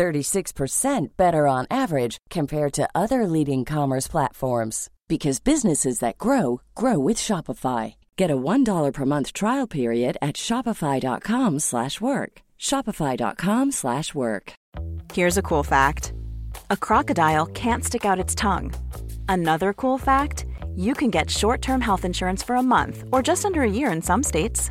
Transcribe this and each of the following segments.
36% better on average compared to other leading commerce platforms because businesses that grow grow with Shopify. Get a $1 per month trial period at shopify.com/work. shopify.com/work. Here's a cool fact. A crocodile can't stick out its tongue. Another cool fact, you can get short-term health insurance for a month or just under a year in some states.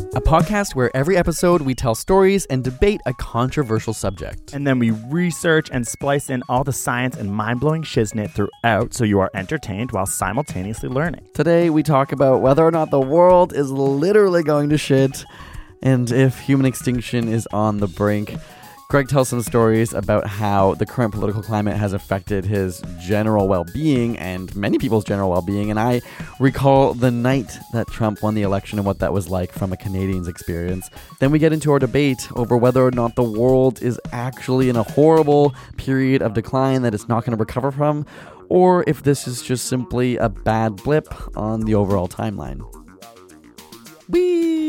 A podcast where every episode we tell stories and debate a controversial subject. And then we research and splice in all the science and mind blowing shiznit throughout so you are entertained while simultaneously learning. Today we talk about whether or not the world is literally going to shit and if human extinction is on the brink. Greg tells some stories about how the current political climate has affected his general well being and many people's general well being. And I recall the night that Trump won the election and what that was like from a Canadian's experience. Then we get into our debate over whether or not the world is actually in a horrible period of decline that it's not going to recover from, or if this is just simply a bad blip on the overall timeline. Whee!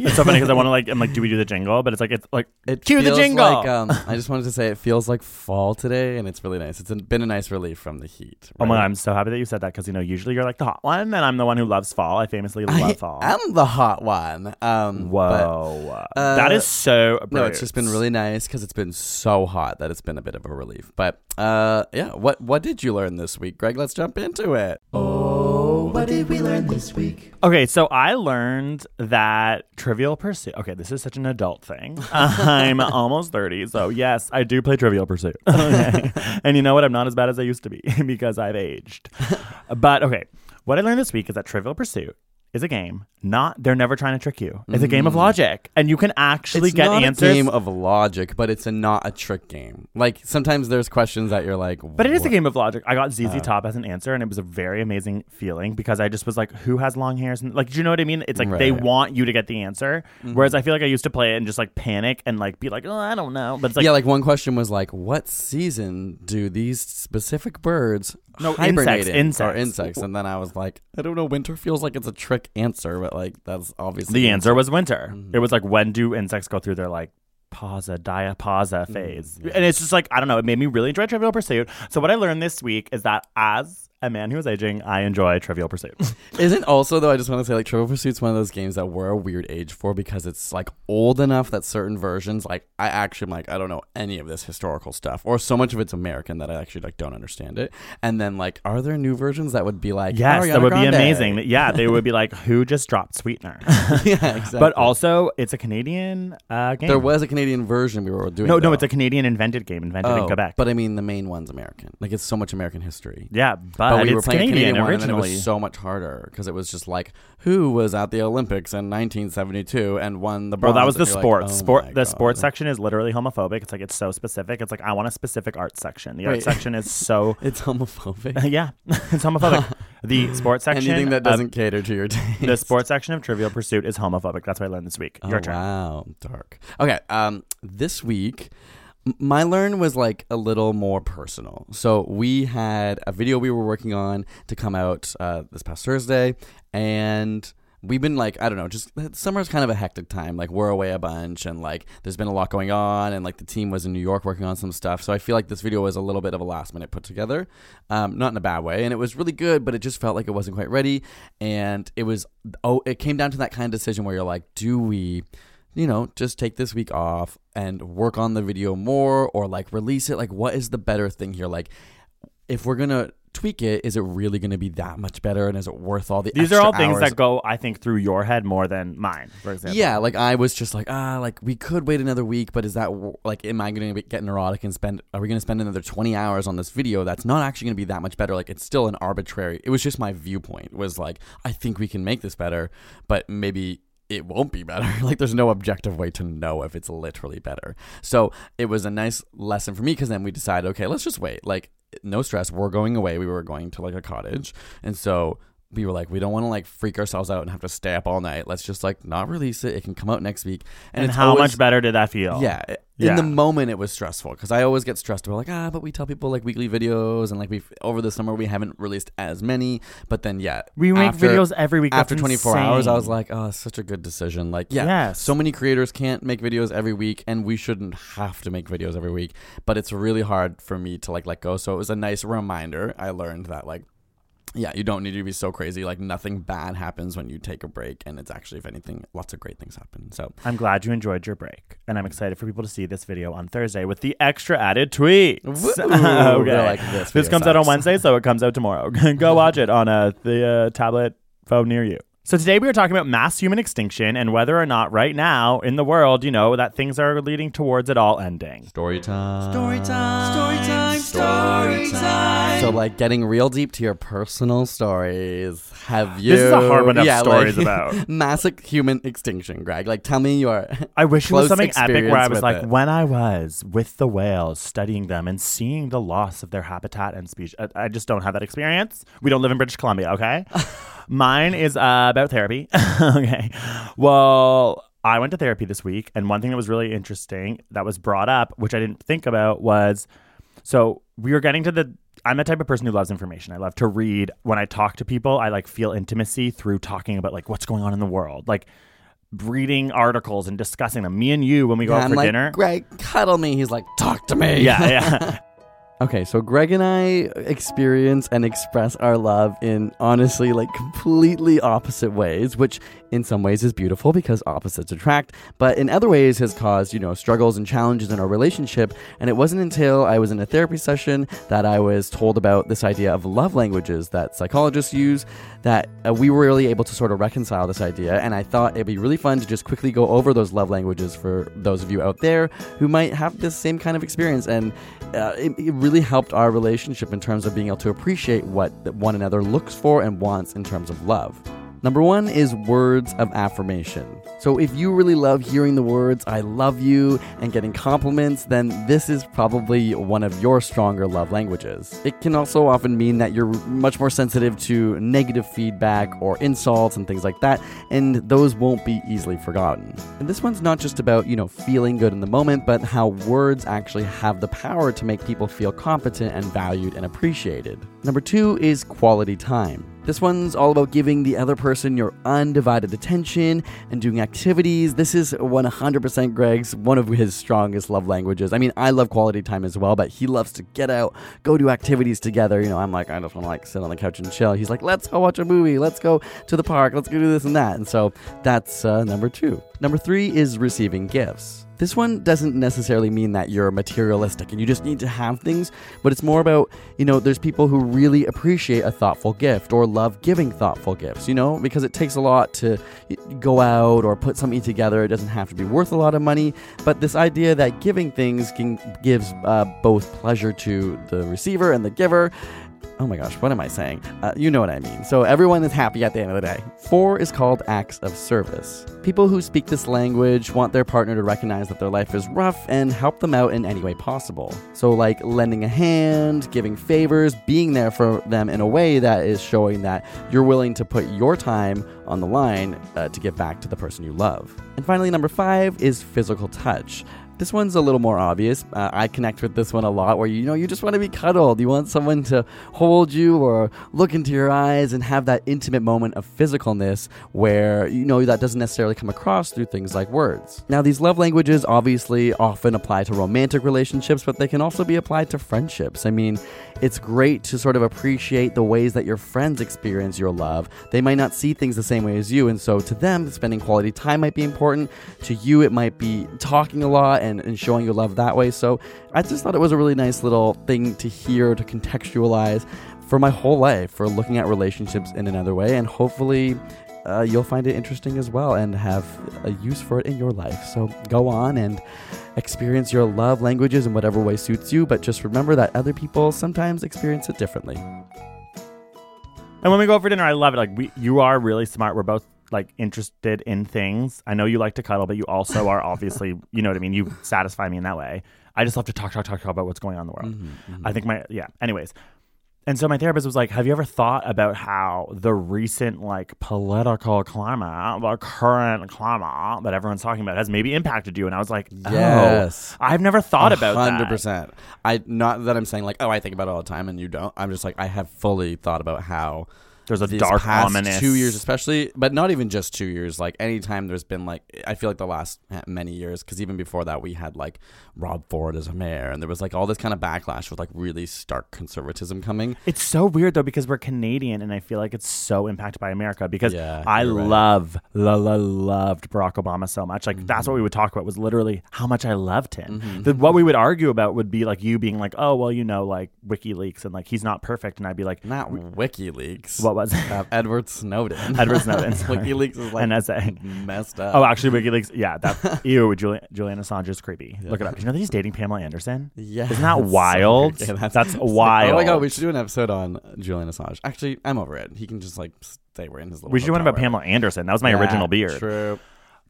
It's so funny because I want to like, I'm like, do we do the jingle? But it's like, it's like, It cue the feels jingle. Like, um, I just wanted to say it feels like fall today, and it's really nice. It's been a nice relief from the heat. oh my right? God, I'm so happy that you said that because, you know, usually you're like the hot one, and I'm the one who loves fall. I famously love fall. I'm the hot one. Um, Whoa. but, uh, that is so. no, it's just been really nice because it's been so hot that it's been a bit of a relief. But uh, yeah, what what did you learn this week, Greg? Let's jump into it. Oh, what did we learn this week? Okay, so I learned that Trivial Pursuit. Okay, this is such an adult thing. I'm almost 30, so yes, I do play Trivial Pursuit. Okay. and you know what? I'm not as bad as I used to be because I've aged. but okay, what I learned this week is that Trivial Pursuit is a game. Not they're never trying to trick you. It's a game of logic, and you can actually It's get not answers. a game of logic, but it's a not a trick game. Like sometimes there's questions that you're like, But it is a game of logic. I got ZZ Uh. Top as an answer, and it was a very amazing feeling because I just was like, "Who has long hairs?" And like, do you know what I mean? It's like they Right. Mm-hmm. want you to get the answer, whereas I feel like I used to play it and just like panic and like be like, "Oh, I don't know." But it's like, yeah, like one question was like, "What season do these specific birds No, insects, insects. or insects?" And then I was like, "I don't know. Winter feels like it's a trick answer, but like that's obviously the answer was winter. Mm-hmm. It was like, when do insects go through their like pausa, diapausa Mm-hmm. phase? And it's just like, I don't know. It made me really enjoy Trivial Pursuit. So what I learned this week is that as a man who is aging, I enjoy Trivial Pursuit. Isn't also though? I just want to say like Trivial Pursuit's one of those games that we're a weird age for because it's like old enough that certain versions, like I actually am like I don't know any of this historical stuff, or so much of it's American that I actually like don't understand it. And then like, are there new versions that would be like, yes, that Ariana would be amazing. Yeah, they would be like, who just dropped Sweetener? yeah, exactly. But also, it's a Canadian uh, game. there was a Canadian version we were doing. no, no, it's a Canadian invented game, invented in Oh, Quebec. But I mean, the main one's American. Like it's so much American history. yeah, but, But we it's were playing Canadian, Canadian one, and it originally. was so much harder because it was just like who was at the Olympics in 1972 and won the Bro, bronze. that was the and you're like, sports. oh Sport. The sports section is literally homophobic. It's like it's so specific. It's like I want a specific art section. The art section is so. It's homophobic. yeah, it's homophobic. the sports section. Anything that doesn't cater to your taste. the sports section of Trivial Pursuit is homophobic. That's what I learned this week. Your oh, turn. Wow, dark. Okay, um, this week my learn was like a little more personal. So we had a video we were working on to come out uh, this past Thursday, and we've been like I don't know, just summer's kind of a hectic time. Like we're away a bunch, and like there's been a lot going on, and like the team was in New York working on some stuff. So I feel like this video was a little bit of a last minute put together, um, not in a bad way, and it was really good, but it just felt like it wasn't quite ready, and it was oh, it came down to that kind of decision where you're like, do we you know, just take this week off and work on the video more or like release it. Like, what is the better thing here? Like, if we're gonna tweak it, is it really going to be that much better? And is it worth all the These are all things hours? that go, I think, through your head more than mine, for example. Yeah, like I was just like, ah, like we could wait another week, but is that like, am I going to get neurotic and spend? Are we going to spend another twenty hours on this video? That's not actually going to be that much better. Like, it's still an arbitrary. It was just my viewpoint. Was like, I think we can make this better, but maybe it won't be better. like, there's no objective way to know if it's literally better. So it was a nice lesson for me because then we decided, okay, let's just wait. Like, no stress. We're going away. We were going to like a cottage, and so we were like, we don't want to like freak ourselves out and have to stay up all night. Let's just like not release it. It can come out next week. And, it's how always- much better did that feel? Yeah. Yeah. In the moment, it was stressful because I always get stressed about like ah, but we tell people like weekly videos and like we over the summer we haven't released as many. But then yeah, We make after- videos every week. After That's 24 hours, I was like, oh, such a good decision. Like, yeah, Yes. so many creators can't make videos every week, and we shouldn't have to make videos every week. But it's really hard for me to like let go. So it was a nice reminder. I learned that like, yeah, you don't need to be so crazy. Like nothing bad happens when you take a break, and it's actually, if anything, lots of great things happen. So I'm glad you enjoyed your break, and I'm excited for people to see this video on Thursday with the extra added tweets. Woo! okay. Like, this this video comes out on. Wednesday, so it comes out tomorrow. Go watch it on uh, the uh, tablet phone near you. So today we are talking about mass human extinction and whether or not right now in the world, you know, that things are leading towards it all ending. story time, Story time. Story time. Story time. So like getting real deep to your personal stories. Have you? This is a hard one to have yeah, stories like, about. massive human extinction, Greg. Like, tell me your. I wish it was something epic where I was like, it. when I was with the whales, studying them and seeing the loss of their habitat and species. I, I just don't have that experience. We don't live in British Columbia, okay? Mine is uh, about therapy. okay. Well, I went to therapy this week, and one thing that was really interesting that was brought up, which I didn't think about, was so we were getting to the. I'm the type of person who loves information. I love to read. When I talk to people, I like feel intimacy through talking about like what's going on in the world. Like reading articles and discussing them. Me and you when we go Yeah, out I'm for like, dinner. Greg, cuddle me. He's like, talk to me. Yeah, yeah. Okay, so Greg and I experience and express our love in honestly like completely opposite ways, which in some ways is beautiful because opposites attract, but in other ways has caused, you know, struggles and challenges in our relationship. And it wasn't until I was in a therapy session that I was told about this idea of love languages that psychologists use that uh, we were really able to sort of reconcile this idea. And I thought it'd be really fun to just quickly go over those love languages for those of you out there who might have this same kind of experience. And uh, it, it really helped our relationship in terms of being able to appreciate what one another looks for and wants in terms of love. Number one is words of affirmation. So, if you really love hearing the words, I love you, and getting compliments, then this is probably one of your stronger love languages. It can also often mean that you're much more sensitive to negative feedback or insults and things like that, and those won't be easily forgotten. And this one's not just about, you know, feeling good in the moment, but how words actually have the power to make people feel competent and valued and appreciated. Number two is quality time. This one's all about giving the other person your undivided attention and doing activities. This is 100% Greg's one of his strongest love languages. I mean, I love quality time as well, but he loves to get out, go do activities together. You know, I'm like, I just want to like sit on the couch and chill. He's like, let's go watch a movie, let's go to the park, let's go do this and that. And so that's uh, number two. Number three is receiving gifts. This one doesn't necessarily mean that you're materialistic and you just need to have things, but it's more about, you know, there's people who really appreciate a thoughtful gift or love giving thoughtful gifts, you know, because it takes a lot to go out or put something together. It doesn't have to be worth a lot of money, but this idea that giving things can gives uh, both pleasure to the receiver and the giver. Oh my gosh, what am I saying? Uh, you know what I mean. So everyone is happy at the end of the day. Four is called acts of service. People who speak this language want their partner to recognize that their life is rough and help them out in any way possible. So, like lending a hand, giving favors, being there for them in a way that is showing that you're willing to put your time on the line uh, to give back to the person you love. And finally, number five is physical touch. This one's a little more obvious. Uh, I connect with this one a lot where you know you just want to be cuddled. You want someone to hold you or look into your eyes and have that intimate moment of physicalness where you know that doesn't necessarily come across through things like words. Now, these love languages obviously often apply to romantic relationships, but they can also be applied to friendships. I mean, it's great to sort of appreciate the ways that your friends experience your love. They might not see things the same way as you, and so to them, spending quality time might be important. To you, it might be talking a lot and, and showing your love that way. So I just thought it was a really nice little thing to hear, to contextualize for my whole life for looking at relationships in another way, and hopefully. Uh, you'll find it interesting as well and have a use for it in your life. So go on and experience your love languages in whatever way suits you, but just remember that other people sometimes experience it differently. And when we go out for dinner, I love it. Like we, you are really smart. We're both like interested in things. I know you like to cuddle, but you also are obviously, you know what I mean. You satisfy me in that way. I just love to talk, talk, talk, talk about what's going on in the world. Mm-hmm, I think my yeah. Anyways, and so my therapist was like, "Have you ever thought about how the recent like political climate, the current climate that everyone's talking about, has maybe impacted you?" And I was like, "Oh, Yes. I've never thought about 100%. I not that I'm saying like, oh, I think about it all the time, and you don't. I'm just like, I have fully thought about how There's a these dark, past ominous two years, especially, but not even just two years. Like anytime there's been like, I feel like the last many years, because even before that, we had like Rob Ford as a mayor, and there was like all this kind of backlash with like really stark conservatism coming. It's so weird though because we're Canadian and I feel like it's so impacted by America because Yeah, I you're right. love la, la, loved Barack Obama so much. Like that's Mm-hmm. what we would talk about was literally how much I loved him. The, what we would argue about would be like you being like, oh well, you know, like WikiLeaks and like he's not perfect, and I'd be like, Not WikiLeaks. what was it? Uh, Edward Snowden. Edward Snowden. WikiLeaks is like NSA. messed up. Oh, actually, WikiLeaks. Yeah, that ew. Julian, Julian Assange is creepy. Look it up. Did you know that he's dating Pamela Anderson? Yeah, Isn't that that's so wild? Yeah, That's sick. wild. Oh my god, we should do an episode on Julian Assange. Actually, I'm over it. He can just like stay where in his little. We should do one about Pamela Anderson. That was my wherever. original Yeah, beard. True.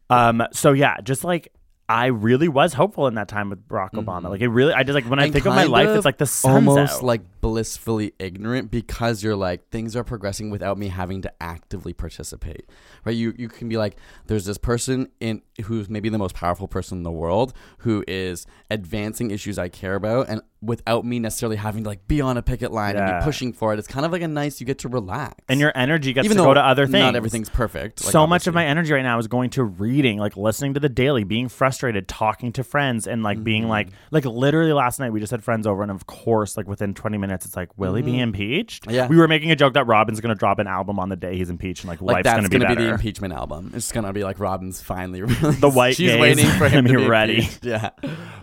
Um. So yeah, just like I really was hopeful in that time with Barack Obama. Like it really, I just like when I Mm-hmm. Think of my life, of it's like the sun's almost out. like blissfully ignorant because you're like things are progressing without me having to actively participate right you you can be like there's this person in who's maybe the most powerful person in the world who is advancing issues i care about and without me necessarily having to like be on a picket line and be pushing for it it's kind of like a nice you get to relax and your energy gets even to go to other things. not everything's perfect like, so much of my energy right now is going to reading, like listening to the daily, being frustrated, talking to friends, and like being Mm-hmm. like, like literally last night we just had friends over, and of course, like within 20 minutes, it's like, will he be impeached? Mm-hmm. Yeah. We were making a joke that Robin's going to drop an album on the day he's impeached, and like, like life's that's going to be gonna better. the impeachment album. It's gonna be like Robin's finally. The white She's gaze. waiting for him to be ready. impeached. Yeah,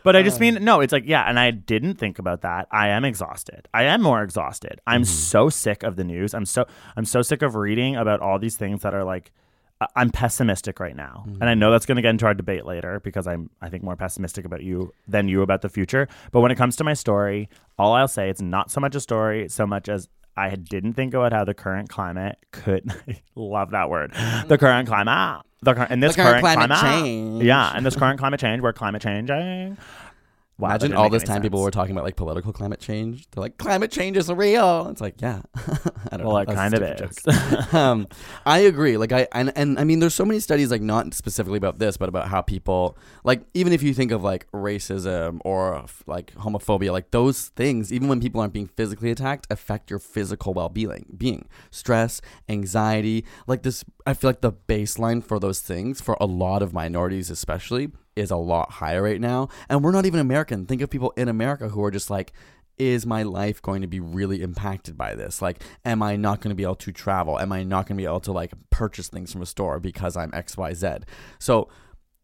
But I just mean no, it's like yeah, and I didn't think about that. I am exhausted. I am more exhausted. I'm Mm-hmm. so sick of the news. I'm so I'm so sick of reading about all these things that are like I- I'm pessimistic right now. Mm-hmm. And I know that's going to get into our debate later because I'm I think more pessimistic about you than you about the future. But when it comes to my story, all I'll say it's not so much a story so much as I didn't think about how the current climate could love that word. The current climate the current in this The current climate climate change. Yeah, and this current climate change, we're climate changing. Wow, Imagine all this any time people were talking about like political climate change. They're like, climate change is real. It's like, yeah. I don't Well, know. it kind of is. um, I agree. Like I and, and I mean, there's so many studies like not specifically about this, but about how people like even if you think of like racism or like homophobia, like those things, even when people aren't being physically attacked, affect your physical well-being, being stress, anxiety. Like this, I feel like the baseline for those things for a lot of minorities, especially, is a lot higher right now. And we're not even American. Think of people in America who are just like is my life going to be really impacted by this? Like, am I not going to be able to travel? Am I not going to be able to like purchase things from a store because I'm XYZ? So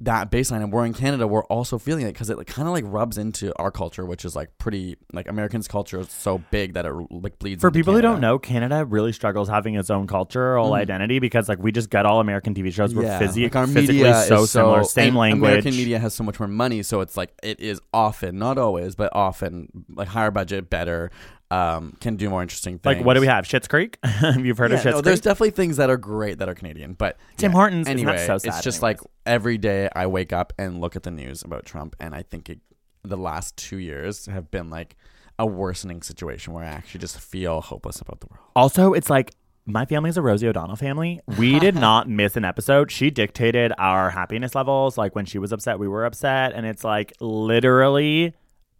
that baseline, and we're in Canada, we're also feeling it because it like, kind of like rubs into our culture, which is like pretty like Americans' culture is so big that it like bleeds. For people who don't know, Canada really struggles having its own cultural mm-hmm. identity because like we just get all American TV shows. We're physi- like our physically media so is similar, same language. American media has so much more money, so it's like it is often, not always, but often like higher budget, better, um, can do more interesting things. like what do we have? Schitt's Creek. You've heard Yeah, of Schitt's no, there's definitely things that are great that are Canadian, but Tim yeah. Hortons, Anyway, so it's just anyways? like every day I wake up and look at the news about Trump, and I think it, the last two years have been like a worsening situation where I actually just feel hopeless about the world. Also, it's like my family is a Rosie O'Donnell family. We did not miss an episode. She dictated our happiness levels. Like when she was upset, we were upset, and it's like literally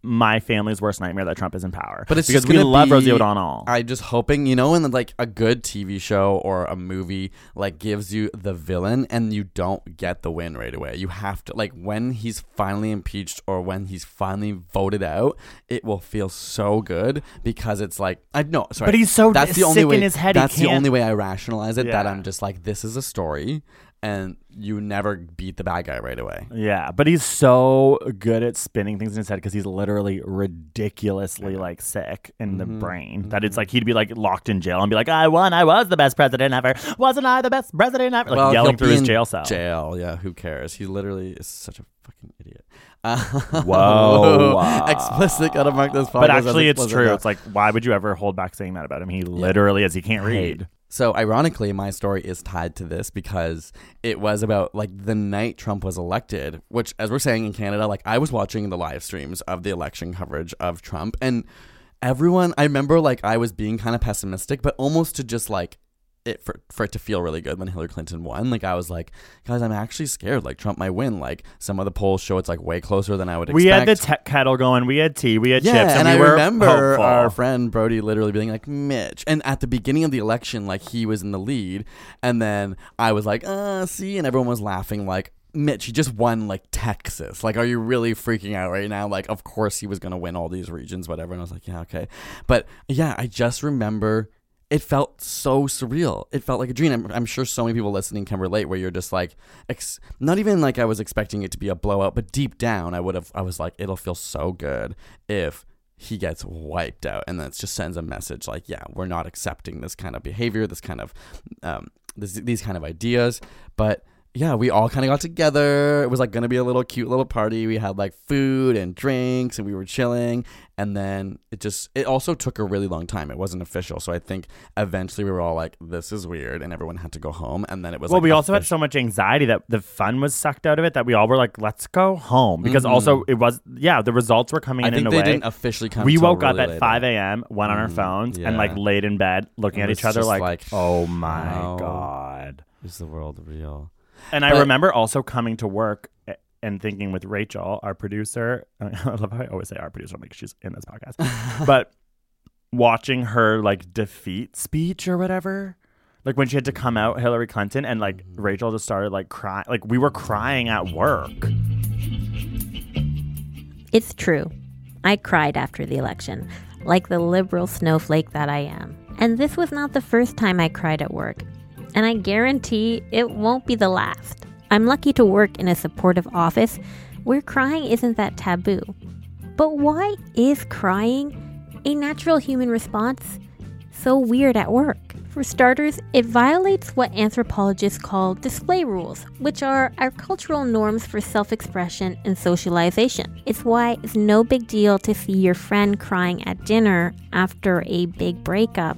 my family's worst nightmare that Trump is in power. But it's because we love be- Rosie O'Donnell. I'm just hoping, you know, when like a good TV show or a movie like gives you the villain and you don't get the win right away. You have to like when he's finally impeached or when he's finally voted out, it will feel so good because it's like I know, sorry, But he's so that's the sick only in way. his head, he That's the only way I rationalize it. That I'm just like, this is a story. And you never beat the bad guy right away. Yeah, but he's so good at spinning things in his head because he's literally ridiculously like sick in the Mhm. brain that it's like he'd be like locked in jail and be like, "I won, I was the best president ever. Wasn't I the best president ever?" Like Well, yelling through his jail cell. Jail, yeah. Who cares? He literally is such a fucking idiot. Whoa. explicit. Gotta mark this. But podcast actually, it's true. It's like, why would you ever hold back saying that about him? He literally is. He can't read. So ironically, my story is tied to this because it was about like the night Trump was elected, which as we're saying in Canada, like I was watching the live streams of the election coverage of Trump and everyone I remember like I was being kind of pessimistic, but almost to just like it for for it to feel really good when Hillary Clinton won. Like I was like, guys, I'm actually scared. Like Trump might win. Like some of the polls show it's like way closer than I would expect. We had the te- kettle going. We had tea. We had Yeah, chips. and, And, I we were remember hopeful. our friend Brody literally being like, Mitch. And at the beginning of the election, like he was in the lead. And then I was like, uh, see? And everyone was laughing, like, Mitch, he just won like Texas. Like, are you really freaking out right now? Like, of course he was going to win all these regions, whatever. And I was like, yeah, okay. But yeah, I just remember it felt so surreal. It felt like a dream. I'm, I'm sure so many people listening can relate where you're just like, ex- not even like I was expecting it to be a blowout, but deep down, I would have, I was like, it'll feel so good if he gets wiped out. And then it just sends a message like, yeah, we're not accepting this kind of behavior, this kind of, um, this, these kind of ideas. But yeah, we all kind of got together. It was like gonna be a little cute little party. We had like food and drinks, and we were chilling. And then it just, it also took a really long time. It wasn't official, so I think eventually we were all like, "This is weird," and everyone had to go home. And then it was like Well, like we also had so much anxiety that the fun was sucked out of it that we all were like, let's go home. Because also, it was, yeah, the results were coming Mm-hmm. I in think in they way. didn't officially come. we woke up at late 5 a.m., went on our Mm, phones, and like laid in bed looking at each other like, like, oh my God. Is the world real? And I But- remember also coming to work eh, and thinking with Rachel, our producer. I love how I always say our producer, like she's in this podcast, but watching her like defeat speech or whatever. Like when she had to come out Hillary Clinton and like mm-hmm. Rachel just started like crying. Like we were crying at work. It's true. I cried after the election, like the liberal snowflake that I am. And this was not the first time I cried at work. And I guarantee it won't be the last. I'm lucky to work in a supportive office where crying isn't that taboo. But why is crying a natural human response so weird at work? For starters, it violates what anthropologists call display rules, which are our cultural norms for self expression and socialization. It's why it's no big deal to see your friend crying at dinner after a big breakup,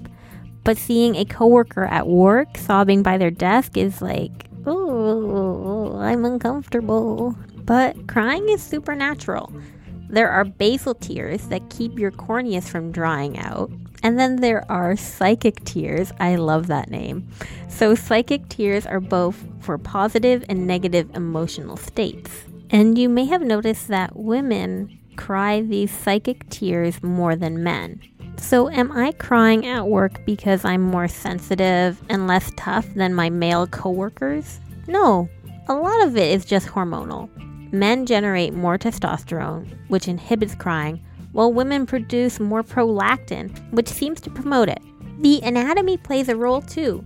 but seeing a coworker at work sobbing by their desk is like, oh, I'm uncomfortable. But crying is supernatural. There are basal tears that keep your corneas from drying out. And then there are psychic tears. I love that name. So, psychic tears are both for positive and negative emotional states. And you may have noticed that women cry these psychic tears more than men. So, am I crying at work because I'm more sensitive and less tough than my male coworkers? No, a lot of it is just hormonal. Men generate more testosterone, which inhibits crying, while women produce more prolactin, which seems to promote it. The anatomy plays a role too.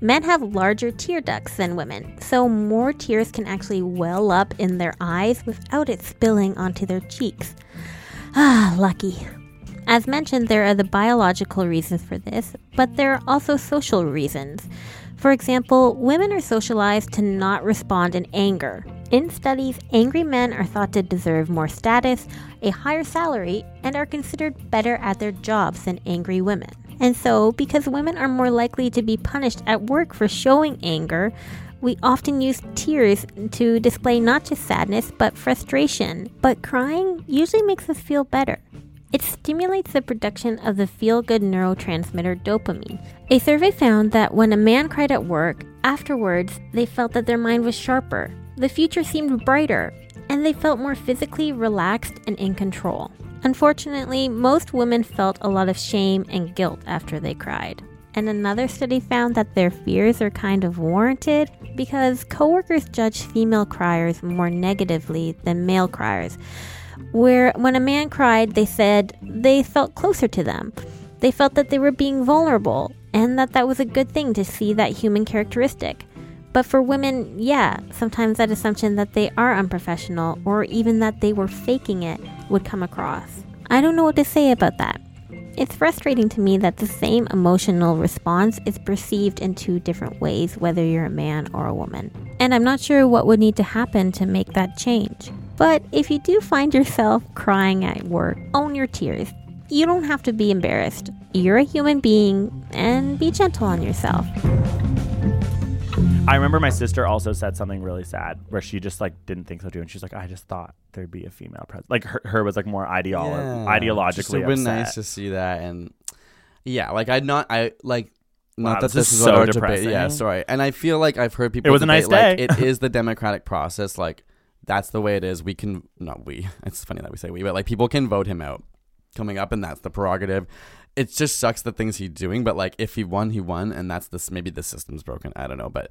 Men have larger tear ducts than women, so more tears can actually well up in their eyes without it spilling onto their cheeks. Ah, lucky. As mentioned, there are the biological reasons for this, but there are also social reasons. For example, women are socialized to not respond in anger. In studies, angry men are thought to deserve more status, a higher salary, and are considered better at their jobs than angry women. And so, because women are more likely to be punished at work for showing anger, we often use tears to display not just sadness, but frustration. But crying usually makes us feel better. It stimulates the production of the feel good neurotransmitter dopamine. A survey found that when a man cried at work, afterwards they felt that their mind was sharper, the future seemed brighter, and they felt more physically relaxed and in control. Unfortunately, most women felt a lot of shame and guilt after they cried. And another study found that their fears are kind of warranted because coworkers judge female criers more negatively than male criers where when a man cried, they said they felt closer to them. They felt that they were being vulnerable and that that was a good thing to see that human characteristic. But for women, yeah, sometimes that assumption that they are unprofessional or even that they were faking it would come across. I don't know what to say about that. It's frustrating to me that the same emotional response is perceived in two different ways, whether you're a man or a woman. And I'm not sure what would need to happen to make that change. But if you do find yourself crying at work, own your tears. You don't have to be embarrassed. You're a human being and be gentle on yourself. I remember my sister also said something really sad where she just like didn't think so too, and she's like, I just thought there'd be a female president. Like her, her was like more ideolo- Yeah. ideologically Just, it would been upset. nice to see that, and yeah, like I'd not, I like. Not Wow, that this this is is so our debate. Yeah, sorry. And I feel like I've heard people. It was a nice day. Like, it is the democratic process. Like that's the way it is. We can not we. It's funny that we say we, but like people can vote him out coming up, and that's the prerogative. It just sucks the things he's doing, but like if he won, he won, and that's this. Maybe the system's broken. I don't know, but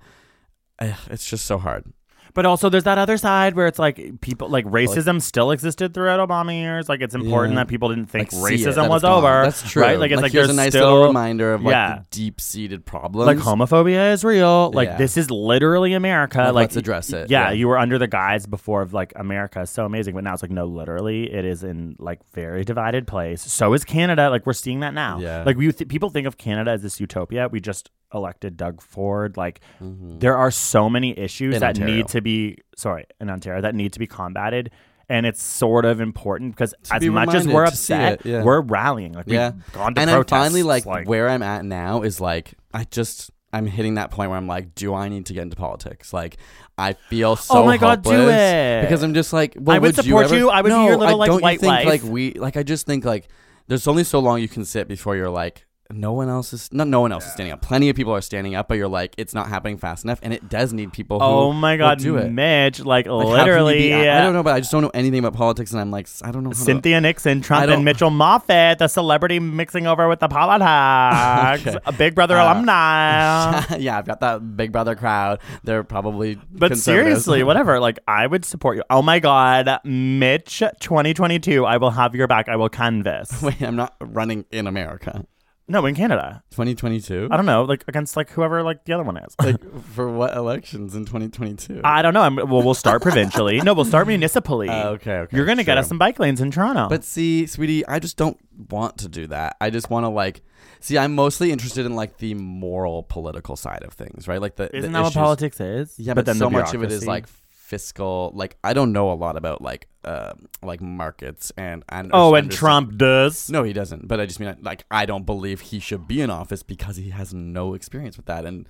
eh, it's just so hard. But also, there's that other side where it's like people like racism still existed throughout Obama years. Like it's important Yeah. that people didn't think Like, it, racism that was over. That's true. Right? Like it's like, here's there's a nice still, little reminder of like yeah. the deep-seated problems. like homophobia is real. Like Yeah. this is literally America. Like, like let's address it. Yeah, Yeah. you were under the guise before of like America is so amazing, but now it's like no, literally, it is in like very divided place. So is Canada. Like we're seeing that now. Yeah. Like we th- people think of Canada as this utopia. We just elected Doug Ford. Like Mhm. there are so many issues In that Ontario. need to be sorry in Ontario that need to be combated. And it's sort of important because To as be much as we're upset, it, yeah. we're rallying. Like Yeah. we've gone to and I'm finally like, where I'm at now is like I just I'm hitting that point where I'm like, do I need to get into politics? Like I feel so. Oh my God, do it. Because I'm just like, well, I would you support ever- you. I would be your little, I, like, don't white you think wife. like we like I just think like there's only so long you can sit before you're like. No one else is not. No one else is standing up. Plenty of people are standing up, but you're like, it's not happening fast enough, and it does need people. Who Oh my God, do it. Mitch! Like, Like, how can you literally, I, I don't know, but I just don't know anything about politics, and I'm like, I don't know. How to, Cynthia Nixon, Trump, and Mitchell Moffit, the celebrity mixing over with the politics. Okay. A Big Brother Uh, alumni. yeah, I've got that Big Brother crowd. They're probably. But seriously, whatever. Like, I would support you. Oh my God, Mitch, 2022. I will have your back. I will canvas. Wait, I'm not running in America. No, in Canada. 2022. I don't know. Like against like whoever like the other one is. like for what elections in 2022? I don't know. I'm, well, we'll start provincially. No, we'll start municipally. Uh, okay, okay. You're gonna get us some bike lanes in Toronto. But see, sweetie, I just don't want to do that. I just want to like. See, I'm mostly interested in like the moral, political side of things, right? Like the isn't the that what politics is? Yeah, but, then so the much of it is like fiscal. Like I don't know a lot about like uh, like markets and and Oh, and Trump does. No, he doesn't. But I just mean like I don't believe he should be in office because he has no experience with that, and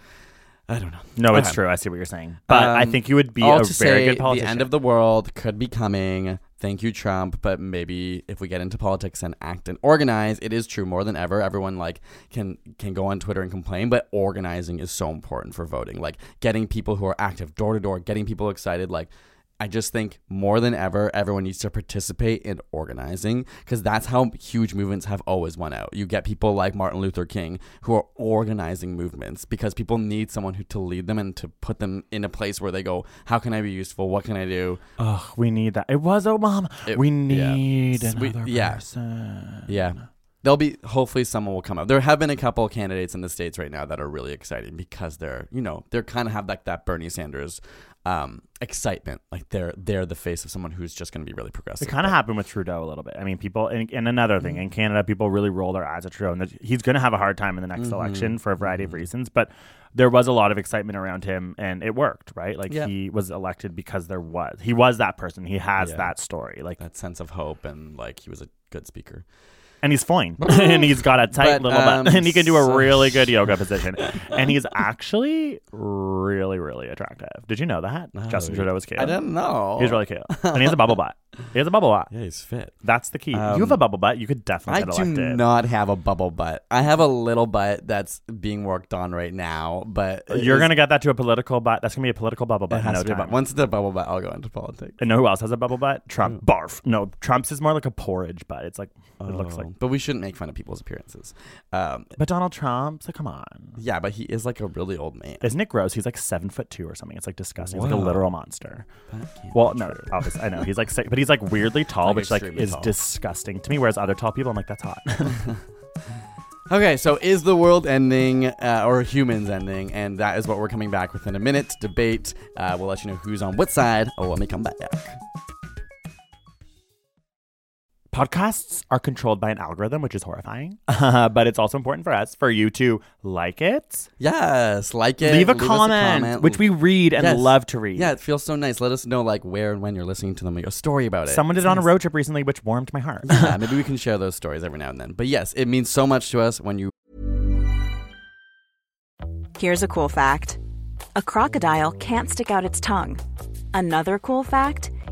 I don't know. No, it's Okay. true. I see what you're saying. But I Um, think you would be All a to very say, good politician. the end of the world could be coming. Thank you, Trump. But maybe if we get into politics and act and organize, it is true more than ever. Everyone like can can go on Twitter and complain, but organizing is so important for voting. Like getting people who are active door to door, getting people excited. Like I just think more than ever, everyone needs to participate in organizing because that's how huge movements have always won out. You get people like Martin Luther King who are organizing movements because people need someone who to lead them and to put them in a place where they go, "How can I be useful? What can I do?" Oh, we need that. It was Obama. It- we yeah. need we- another yeah. person. Yeah. There'll be hopefully someone will come up. There have been a couple of candidates in the states right now that are really exciting because they're you know they're kind of have like that Bernie Sanders um, excitement. Like they're they're the face of someone who's just going to be really progressive. It kind of happened with Trudeau a little bit. I mean, people, and, and another thing, Mm-hmm. in Canada, people really roll their eyes at Trudeau, and he's going to have a hard time in the next Mhm. election for a variety of Mhm. reasons. But there was a lot of excitement around him, and it worked, right? Like Yeah. he was elected because there was he was that person. He has Yeah. that story, like, that sense of hope and like he was a good speaker. And he's fine, and he's got a tight But, little butt, um, and he can do a so- really good yoga position, and he's actually really, really attractive. Did you know that Justin Trudeau was cute? I didn't know. He's really cute, and he has a bubble butt. He has a bubble butt. yeah, he's fit. That's the key. you have Um, a bubble butt. You could I definitely get do not have a bubble butt. I have a little butt that's being worked on right now, but You're is- gonna get that to a political butt. That's gonna be a political bubble butt in has no to be a time. butt. Once the bubble butt, I'll go into politics. and know who else has a bubble butt? Trump. Who? Barf. No, Trump's is more like a porridge butt. It's like it looks like. Oh, But we shouldn't make fun of people's appearances. Um, But Donald Trump. So come on. yeah, but he is like a really old man. Isn't it gross? He's like seven foot two or something. It's like disgusting. He's like a literal monster. Well, no, true. obviously I know he's like sick, but he's like weirdly tall, Like which like is tall. disgusting to me. Whereas other tall people, I'm like, that's hot. Okay, so is the world ending uh, or humans ending? And that is what we're coming back with in a minute. Debate. Uh, we'll let you know who's on what side. Oh, let me come back. Podcasts are controlled by an algorithm, which is horrifying. but it's also important for us for you to like it, Yes, like it. leave a us comment, which we read and Yes. love to read. Yeah, it feels so nice. Let us know like where and when you're listening to them. A story about it. Someone did It's it on a road trip recently, which warmed my heart. yeah, maybe we can share those stories every now and then. But yes, it means so much to us when you Here's a cool fact a crocodile can't stick out its tongue. Another cool fact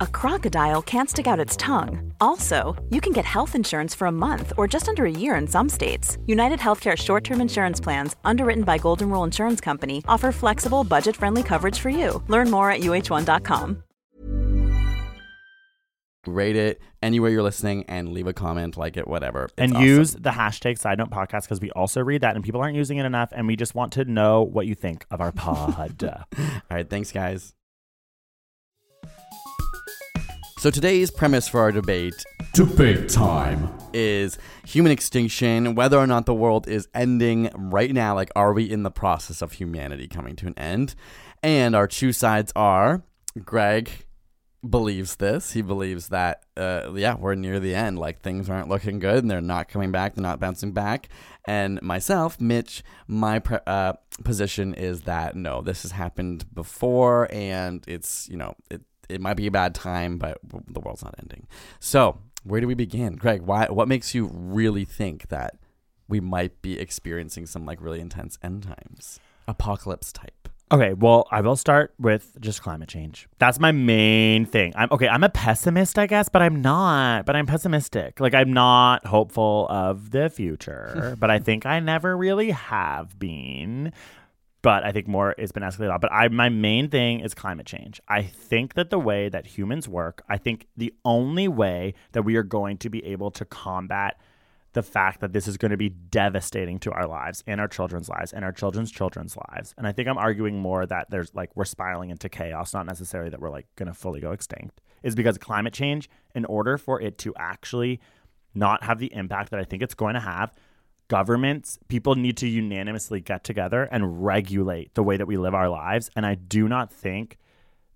a crocodile can't stick out its tongue. Also, you can get health insurance for a month or just under a year in some states. United Healthcare short term insurance plans, underwritten by Golden Rule Insurance Company, offer flexible, budget friendly coverage for you. Learn more at uh1.com. rate it anywhere you're listening and leave a comment, like it, whatever. It's and awesome. use the hashtag side note podcast because we also read that and people aren't using it enough and we just want to know what you think of our pod. All right, thanks, guys. So today's premise for our debate Debate time. is human extinction, whether or not the world is ending right now. Like, are we in the process of humanity coming to an end? And our two sides are Greg believes this. He believes that, uh, yeah, we're near the end. Like, things aren't looking good and they're not coming back, they're not bouncing back. And myself, Mitch, my pre- uh, position is that no, this has happened before and it's, you know, it, it might be a bad time, but the world's not ending. So, where do we begin, Greg? Why? What makes you really think that we might be experiencing some like really intense end times, apocalypse type? okay, well, I will start with just climate change. That's my main thing. I'm okay, I'm a pessimist, I guess, but I'm not, but I'm pessimistic. Like I'm not hopeful of the future, but I think I never really have been. But I think more has been asked a lot. But I, my main thing is climate change. I think that the way that humans work, I think the only way that we are going to be able to combat the fact that this is going to be devastating to our lives and our children's lives and our children's children's lives. And I think I'm arguing more that there's like we're spiraling into chaos, not necessarily that we're like going to fully go extinct, is because climate change, in order for it to actually not have the impact that I think it's going to have, governments, people need to unanimously get together and regulate the way that we live our lives. And I do not think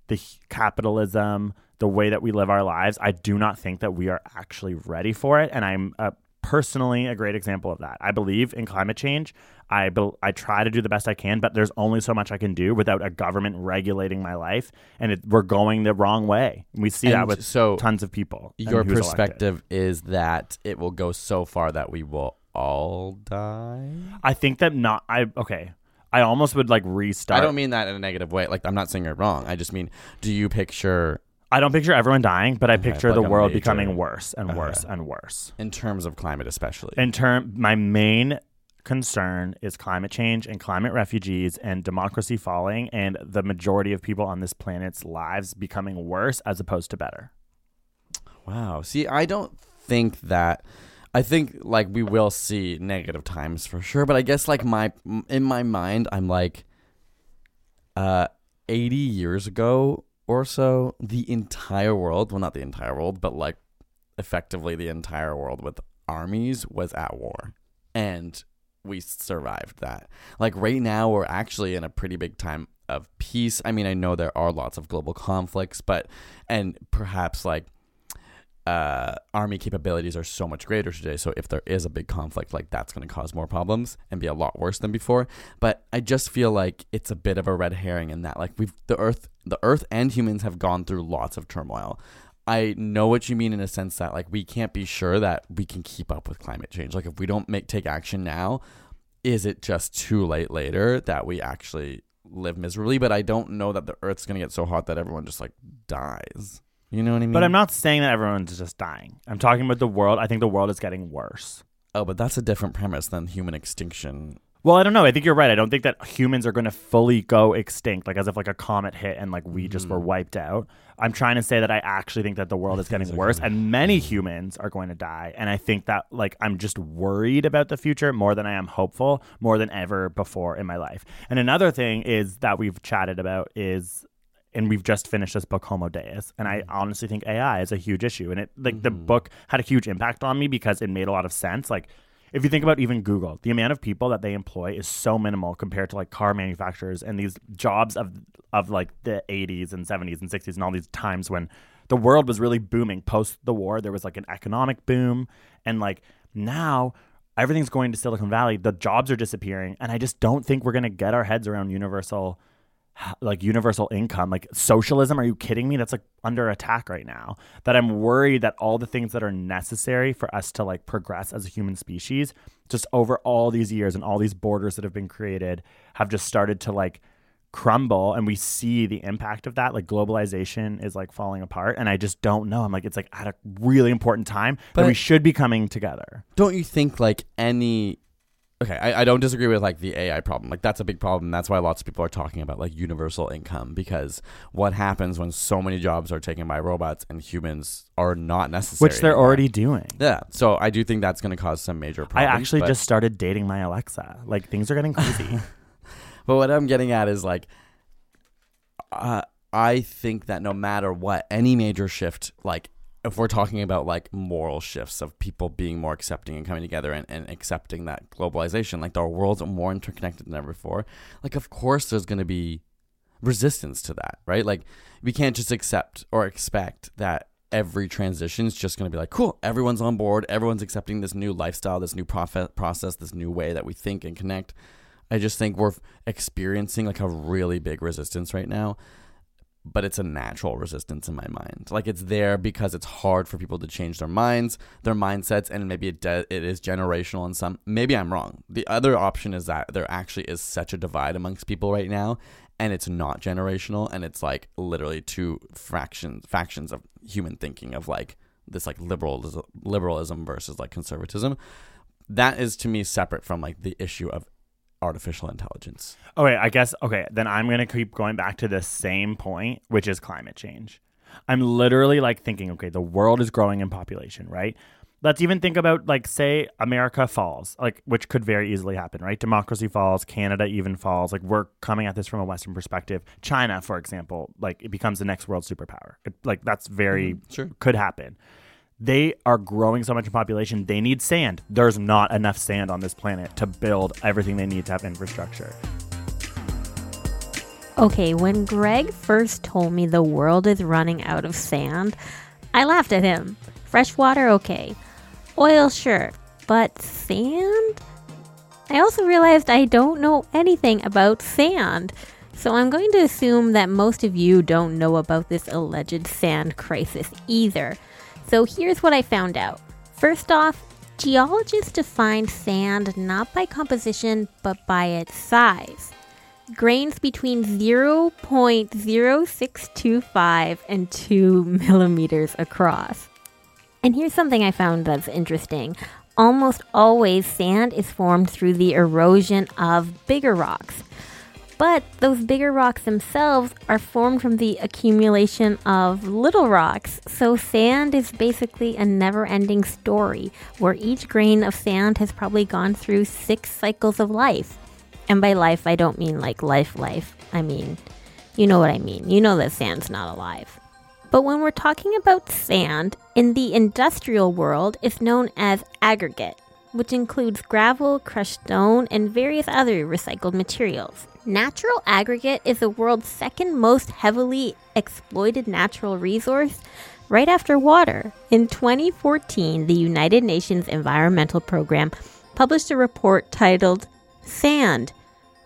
the capitalism, the way that we live our lives, I do not think that we are actually ready for it. And I'm uh, personally a great example of that. I believe in climate change. I bel I try to do the best I can, but there's only so much I can do without a government regulating my life, and it, we're going the wrong way. We see that with so tons of people. Your who's elected. perspective is that it will go so far that we will all die. I think that not. I okay. I almost would like restart. I don't mean that in a negative way. Like I'm not saying you're wrong. I just mean, do you picture I don't picture everyone dying, but I Okay, picture like the a world major- becoming worse and worse and worse. in terms of climate, especially? In term, my main concern is climate change and climate refugees and democracy falling and the majority of people on this planet's lives becoming worse as opposed to better. Wow. See, I don't think that. I think like we will see negative times for sure, but I guess like my in my mind, I'm like, uh, 80 years ago or so, the entire world, well, not the entire world, but like effectively the entire world with armies was at war, and we survived that. Like right now, we're actually in a pretty big time of peace. I mean, I know there are lots of global conflicts, but and perhaps like uh, army capabilities are so much greater today. So if there is a big conflict, like that's going to cause more problems and be a lot worse than before. But I just feel like it's a bit of a red herring in that, like we've the Earth, the Earth and humans have gone through lots of turmoil. I know what you mean in a sense that like we can't be sure that we can keep up with climate change. Like if we don't make take action now, is it just too late later that we actually live miserably? But I don't know that the Earth's going to get so hot that everyone just like dies. You know what I mean? But I'm not saying that everyone's just dying. I'm talking about the world. I think the world is getting worse. Oh, but that's a different premise than human extinction. Well, I don't know. I think you're right. I don't think that humans are going to fully go extinct, like as if like a comet hit and like we just Mm. were wiped out. I'm trying to say that I actually think that the world is getting worse and many humans are going to die. And I think that like I'm just worried about the future more than I am hopeful, more than ever before in my life. And another thing is that we've chatted about is and we've just finished this book Homo Deus, and I mm. honestly think AI is a huge issue. And it like the mm-hmm. book had a huge impact on me because it made a lot of sense. Like if you think about even Google, the amount of people that they employ is so minimal compared to like car manufacturers and these jobs of of like the 80s and 70s and 60s and all these times when the world was really booming post the war. There was like an economic boom, and like now everything's going to Silicon Valley. The jobs are disappearing, and I just don't think we're gonna get our heads around universal like universal income like socialism? Are you kidding me? That's like under attack right now. That i'm worried that all the things that are necessary for us to like progress as a human species just over all these years and all these borders that have been created have just started to like crumble and we see the impact of that like globalization is like falling apart and i just don't know. I'm like it's like at a really important time that we should be coming together. Don't you think like any Okay, I, I don't disagree with like the AI problem. Like that's a big problem. That's why lots of people are talking about like universal income because what happens when so many jobs are taken by robots and humans are not necessary? which they're anymore? already doing Yeah, so I do think that's going to cause some major problems i actually but- just started dating my alexa like things are getting crazy But what I'm getting at is like, uh, I think that no matter what, any major shift, like if we're talking about like moral shifts of people being more accepting and coming together and, and accepting that globalization, like our worlds more interconnected than ever before, like of course there's going to be resistance to that, right? Like we can't just accept or expect that every transition is just going to be like, cool, everyone's on board, everyone's accepting this new lifestyle, this new profe- process, this new way that we think and connect. I just think we're experiencing like a really big resistance right now, but it's a natural resistance in my mind. Like it's there because it's hard for people to change their minds, their mindsets, and maybe it de- it is generational in some. Maybe I'm wrong. The other option is that there actually is such a divide amongst people right now, and it's not generational, and it's like literally two fractions factions of human thinking of like this like liberalism liberalism versus like conservatism. That is to me separate from like the issue of artificial intelligence. Okay, I guess okay, then I'm gonna keep going back to the same point, which is climate change. I'm literally like thinking, okay, the world is growing in population, right? Let's even think about like say America falls, like which could very easily happen, right? Democracy falls, Canada even falls. Like we're coming at this from a Western perspective. China, for example, like it becomes the next world superpower. It, like that's very mm-hmm. sure. could happen. They are growing so much in population. They need sand. There's not enough sand on this planet to build everything they need to have infrastructure. Okay, when Greg first told me the world is running out of sand, I laughed at him. Fresh water, okay. Oil, sure. But sand? I also realized I don't know anything about sand. So I'm going to assume that most of you don't know about this alleged sand crisis either. So here's what I found out. First off, geologists define sand not by composition but by its size grains between 0.0625 and 2 millimeters across. And here's something I found that's interesting. Almost always, sand is formed through the erosion of bigger rocks. But those bigger rocks themselves are formed from the accumulation of little rocks. So sand is basically a never ending story where each grain of sand has probably gone through six cycles of life. And by life, I don't mean like life, life. I mean, you know what I mean. You know that sand's not alive. But when we're talking about sand, in the industrial world, it's known as aggregate, which includes gravel, crushed stone, and various other recycled materials. Natural aggregate is the world's second most heavily exploited natural resource, right after water. In 2014, the United Nations Environmental Program published a report titled Sand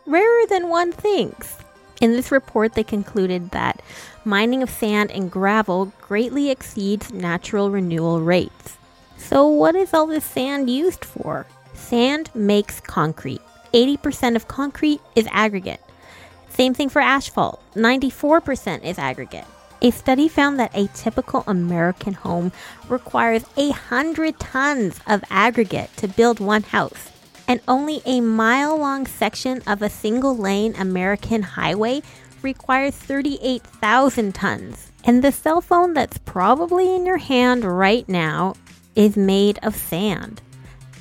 Rarer Than One Thinks. In this report, they concluded that mining of sand and gravel greatly exceeds natural renewal rates. So, what is all this sand used for? Sand makes concrete. 80% of concrete is aggregate. Same thing for asphalt. 94% is aggregate. A study found that a typical American home requires 100 tons of aggregate to build one house. And only a mile long section of a single lane American highway requires 38,000 tons. And the cell phone that's probably in your hand right now is made of sand,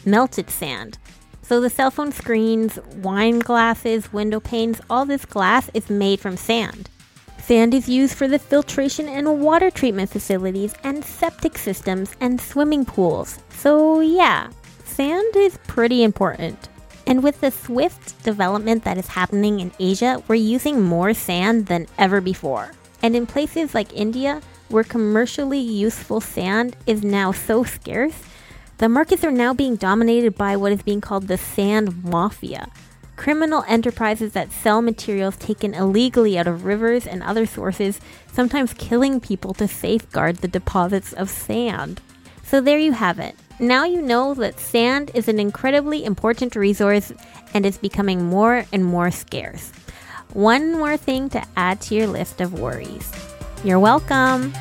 melted sand. So the cell phone screens, wine glasses, window panes, all this glass is made from sand. Sand is used for the filtration and water treatment facilities and septic systems and swimming pools. So, yeah, sand is pretty important. And with the swift development that is happening in Asia, we're using more sand than ever before. And in places like India, where commercially useful sand is now so scarce, the markets are now being dominated by what is being called the sand mafia. Criminal enterprises that sell materials taken illegally out of rivers and other sources, sometimes killing people to safeguard the deposits of sand. So there you have it. Now you know that sand is an incredibly important resource and is becoming more and more scarce. One more thing to add to your list of worries. You're welcome.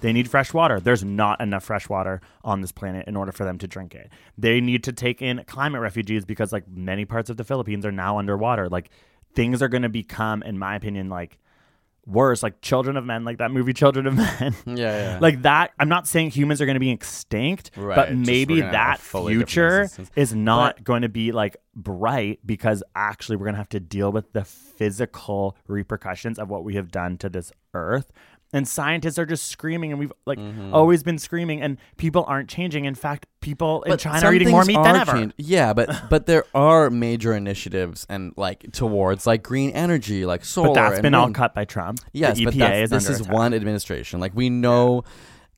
They need fresh water. There's not enough fresh water on this planet in order for them to drink it. They need to take in climate refugees because like many parts of the Philippines are now underwater. Like things are going to become in my opinion like worse like children of men like that movie children of men. Yeah, yeah. like that i'm not saying humans are going to be extinct Right, but maybe gonna have a that future is not going to be like bright because actually we're going to have to deal with the physical repercussions of what we have done to this earth and scientists are just screaming and we've like Mm-hmm. always been screaming and people aren't changing in fact people in china are eating more meat than ever changed. Yeah, but but there are major initiatives and like towards like green energy, like solar. but that's been all cut by trump Yes, the but EPA that's, is this is attack. one administration. Like we know,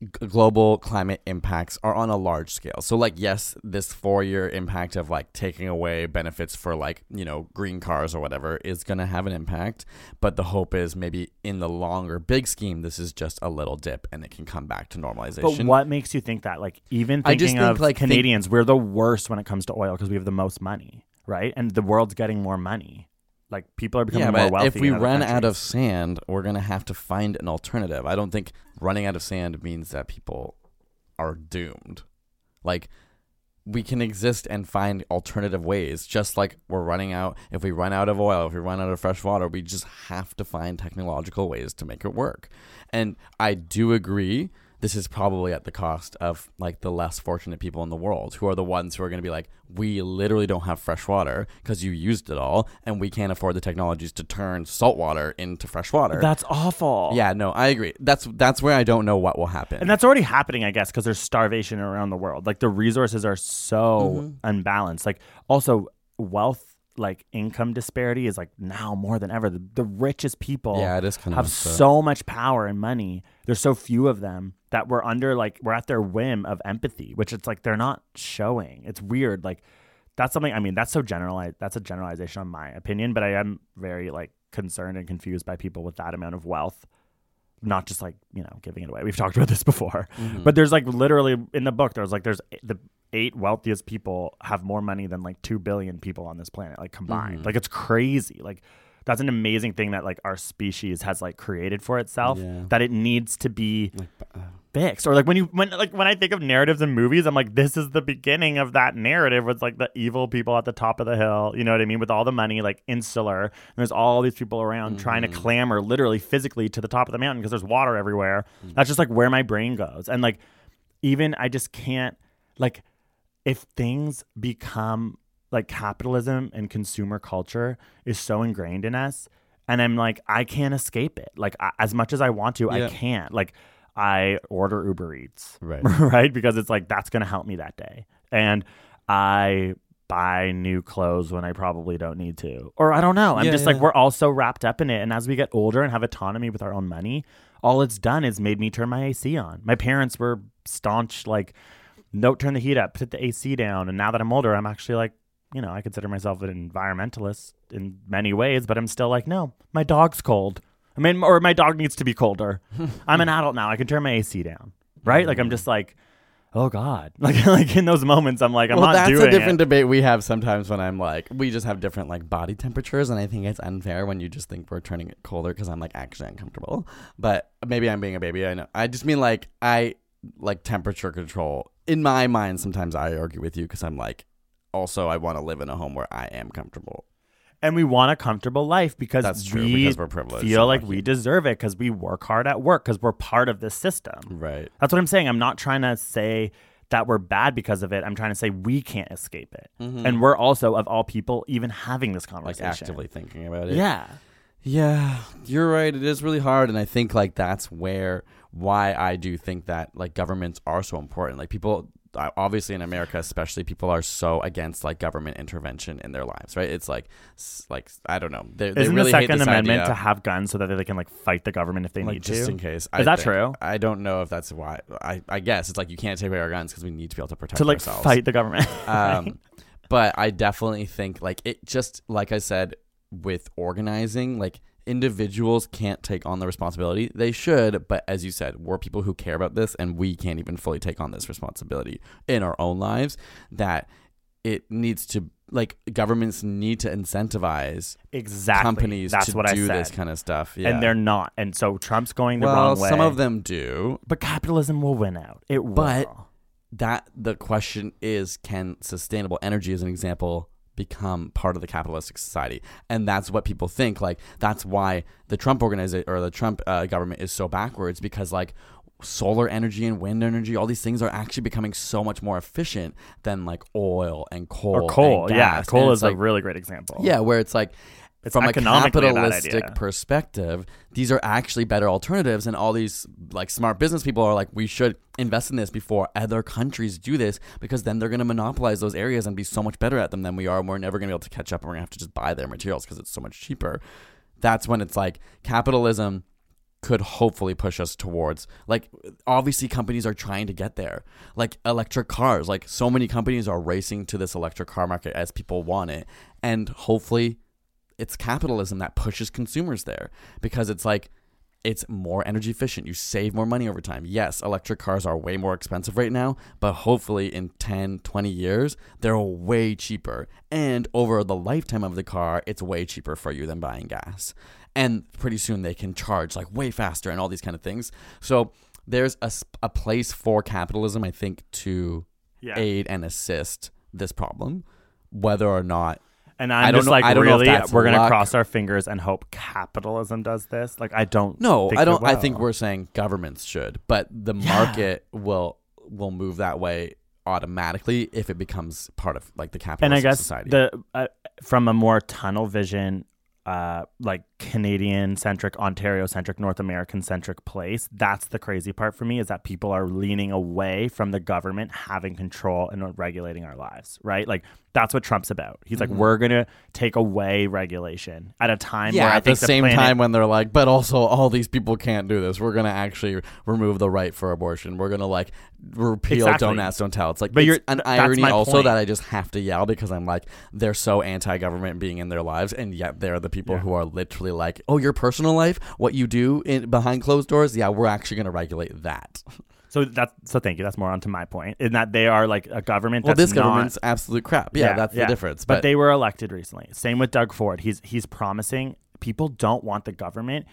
g- global climate impacts are on a large scale. So like yes, this four year impact of like taking away benefits for like you know green cars or whatever is gonna have an impact. But the hope is maybe in the longer big scheme, this is just a little dip and it can come back to normalization. But what makes you think that? Like even I just thinking think, of like, think- Canadians, we're the worst when it comes to oil because we have the most money, right? And the world's getting more money. Like people are becoming yeah, more wealthy. if we run out of sand, we're gonna have to find an alternative. I don't think running out of sand means that people are doomed. Like we can exist and find alternative ways, just like we're running out. If we run out of oil, if we run out of fresh water, we just have to find technological ways to make it work. And I do agree. This is probably at the cost of like the less fortunate people in the world, who are the ones who are going to be like, we literally don't have fresh water because you used it all, and we can't afford the technologies to turn salt water into fresh water. that's awful. yeah, no, I agree. That's that's where I don't know what will happen. And that's already happening, I guess, because there's starvation around the world. Like the resources are so Mm-hmm. unbalanced. Like also wealth, like income disparity is like now more than ever. The, the richest people Yeah, it is kind of have up. so much power and money. There's so few of them that we're under like we're at their whim of empathy, which it's like they're not showing. It's weird. Like that's something I mean, that's so generalized that's a generalization on my opinion, but I am very like concerned and confused by people with that amount of wealth not just like you know giving it away. We've talked about this before, Mm-hmm. but there's like literally in the book there's like there's the eight wealthiest people have more money than like two billion people on this planet like combined. Mm-hmm. Like it's crazy. Like that's an amazing thing that like our species has like created for itself Yeah. that it needs to be uh, fixed. Or like when you when like when I think of narratives in movies, I'm like this is the beginning of that narrative with like the evil people at the top of the hill. You know what I mean? With all the money, like insular. And there's all these people around trying Mm-hmm. to clamber literally physically to the top of the mountain because there's water everywhere. Mm-hmm. That's just like where my brain goes. And like even I just can't like if things become like capitalism and consumer culture is so ingrained in us and i'm like i can't escape it like I, as much as i want to Yeah. i can't like i order uber eats Right. right? Because it's like that's going to help me that day. And i buy new clothes when i probably don't need to or i don't know. I'm Yeah, just like we're all so wrapped up in it. And as we get older and have autonomy with our own money all it's done is made me turn my ac on. My parents were staunch like no turn the heat up put the ac down. And now that i'm older i'm actually like you know i consider myself an environmentalist in many ways but i'm still like no my dog's cold i mean or my dog needs to be colder i'm an adult now i can turn my ac down right like i'm just like oh god like like in those moments i'm like i'm not doing. well, not that's doing a different it. debate we have sometimes when I'm like, we just have different like body temperatures, and I think it's unfair when you just think we're turning it colder because I'm like actually uncomfortable. But maybe I'm being a baby. I know. I just mean like I like temperature control. In my mind, sometimes I argue with you because I'm like, also I want to live in a home where I am comfortable. And we want a comfortable life because That's true, we because we're privileged feel and like lucky. we deserve it because we work hard at work because we're part of this system. Right. That's what I'm saying. I'm not trying to say that we're bad because of it. I'm trying to say we can't escape it, and we're also of all people even having this Mm-hmm. Like conversation. actively thinking about it. yeah. Yeah, you're right. It is really hard, and I think like that's where why I do think that like governments are so important. Like people, obviously in America, especially, people are so against like government intervention in their lives. Right? It's like, like I don't know. They, they Isn't really the Second Amendment idea, to have guns so that they can like fight the government if they like need just to? in case. Is that think. true? I don't know if that's why. I I guess it's like you can't take away our guns because we need to be able to protect ourselves. to like ourselves. fight the government. um, but I definitely think like it just like I said with organizing, like individuals can't take on the responsibility. They should, but as you said, we're people who care about this, and we can't even fully take on this responsibility in our own lives. That it needs to like governments need to incentivize exactly. companies That's to what do I said. this kind of stuff. Yeah. And they're not. And so Trump's going the well, wrong way. some of them do, But capitalism will win out. It will. But- that the question is can sustainable energy as an example become part of the capitalistic society and that's what people think like that's why the trump organization or the trump uh, government is so backwards because like solar energy and wind energy all these things are actually becoming so much more efficient than like oil and coal or coal. Yeah. Coal And is like a really great example. yeah, where it's like from a capitalistic perspective, these are actually better alternatives, and all these like smart business people are like, we should invest in this before other countries do this because then they're going to monopolize those areas and be so much better at them than we are. And we're never going to be able to catch up, and we're going to have to just buy their materials because it's so much cheaper. That's when it's like capitalism could hopefully push us towards like obviously companies are trying to get there like electric cars like so many companies are racing to this electric car market as people want it and hopefully it's capitalism that pushes consumers there because it's like it's more energy efficient. You save more money over time. Yes electric cars are way more expensive right now but hopefully in 10 20 years they're way cheaper. And over the lifetime of the car it's way cheaper for you than buying gas. And pretty soon they can charge like way faster and all these kind of things. So there's a, a place for capitalism i think to Yeah. aid and assist this problem whether or not And I'm I don't just know- like, I don't know really, that's we're gonna cross our fingers and hope capitalism does this. Like, I don't. No, I don't. I think we're saying governments should, but the Yeah. market will will move that way automatically if it becomes part of like the And capitalist I guess society. the uh, from a more tunnel vision, uh, like Canadian centric, Ontario centric, North American centric place. That's the crazy part for me is that people are leaning away from the government having control and regulating our lives. Right, like that's what Trump's about. He's like, we're gonna take away regulation at a time Mm-hmm. yeah, where I at the same planet- time when they're like, but also all these people can't do this. We're gonna actually remove the right for abortion. We're gonna like repeal Exactly. don't ask, don't tell. It's like, But it's you're- an irony also point. that I just have to yell because I'm like, they're so anti-government being in their lives, and yet they're the people Yeah. who are literally like, oh, your personal life, what you do in behind closed doors, yeah, we're actually gonna regulate that. So that's so. Thank you. That's more onto my point in that they are like a government. Well, this not- government's absolute crap. Yeah, that's the difference. But, But, they were elected recently. Same with Doug Ford. He's he's promising people don't want the government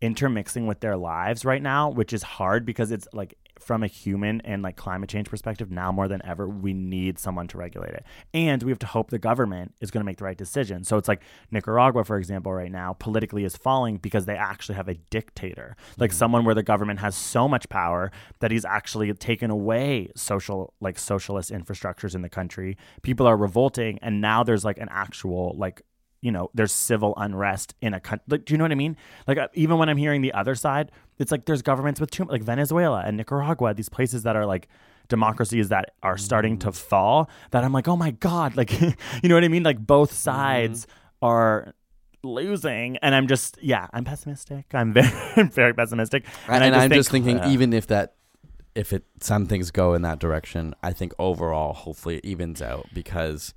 intermixing with their lives right now, which is hard because it's like from a human and like climate change perspective, now more than ever, we need someone to regulate it. And we have to hope the government is going to make the right decision. So it's like Nicaragua, for example, right now, politically is falling because they actually have a dictator, like mm-hmm. someone where the government has so much power that he's actually taken away social, like socialist infrastructures in the country. People are revolting. And now there's like an actual, like, you know, there's civil unrest in a country. Like, do you know what I mean? Like, uh, even when I'm hearing the other side, it's like there's governments with too like Venezuela and Nicaragua, these places that are like democracies that are starting to fall. That I'm like, oh my god, like, you know what I mean? Like both sides are losing, and I'm just, yeah, I'm pessimistic. I'm very, very pessimistic, and, I I'm think, just thinking, uh, even if that, if it some things go in that direction, I think overall, hopefully, it evens out because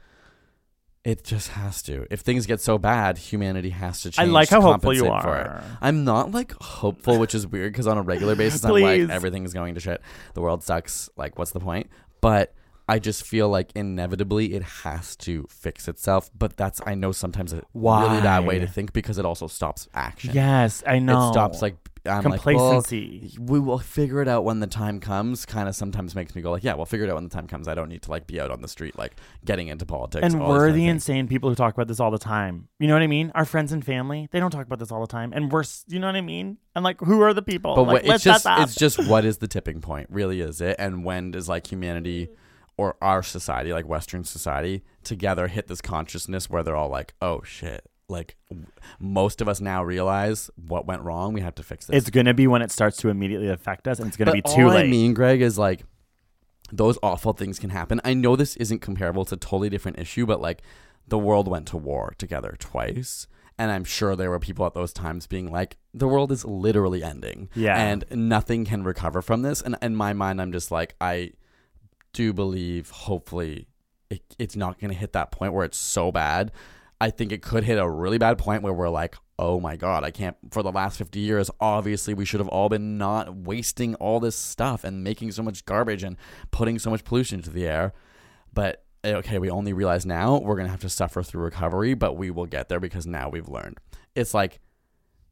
it just has to. If things get so bad, humanity has to change. I like how hopeful you compensate for it. are. I'm not like hopeful, which is weird because on a regular basis, I'm like everything's going to shit. The world sucks. Like, what's the point? But I just feel like inevitably it has to fix itself. But that's I know sometimes a really bad way to think because it also stops action. Yes, I know. It stops like I'm like, well, complacency. we will figure it out when the time comes. Kind of sometimes makes me go like, yeah, we'll figure it out when the time comes. I don't need to like be out on the street like getting into politics. and we're kind of the insane people who talk about this all the time. You know what I mean? Our friends and family, they don't talk about this all the time. And we're, you know what I mean? And like, who are the people? But like, what, it's just it's just what is the tipping point? Really, is it? And when does like humanity or our society, like Western society, together hit this consciousness where they're all like, oh shit. Like most of us now realize what went wrong. We have to fix this. It's going to be when it starts to immediately affect us, and it's going to But be too all late. I mean, Greg, is like those awful things can happen. I know this isn't comparable; it's a totally different issue. But like, the world went to war together twice, and I'm sure there were people at those times being like, "The world is literally ending, Yeah. and nothing can recover from this." And in my mind, I'm just like, I do believe, hopefully, it, it's not going to hit that point where it's so bad. I think it could hit a really bad point where we're like, oh my God, I can't. For the last 50 years, obviously, we should have all been not wasting all this stuff and making so much garbage and putting so much pollution into the air. But eh, okay, we only realize now we're going to have to suffer through recovery, but we will get there because now we've learned. It's like,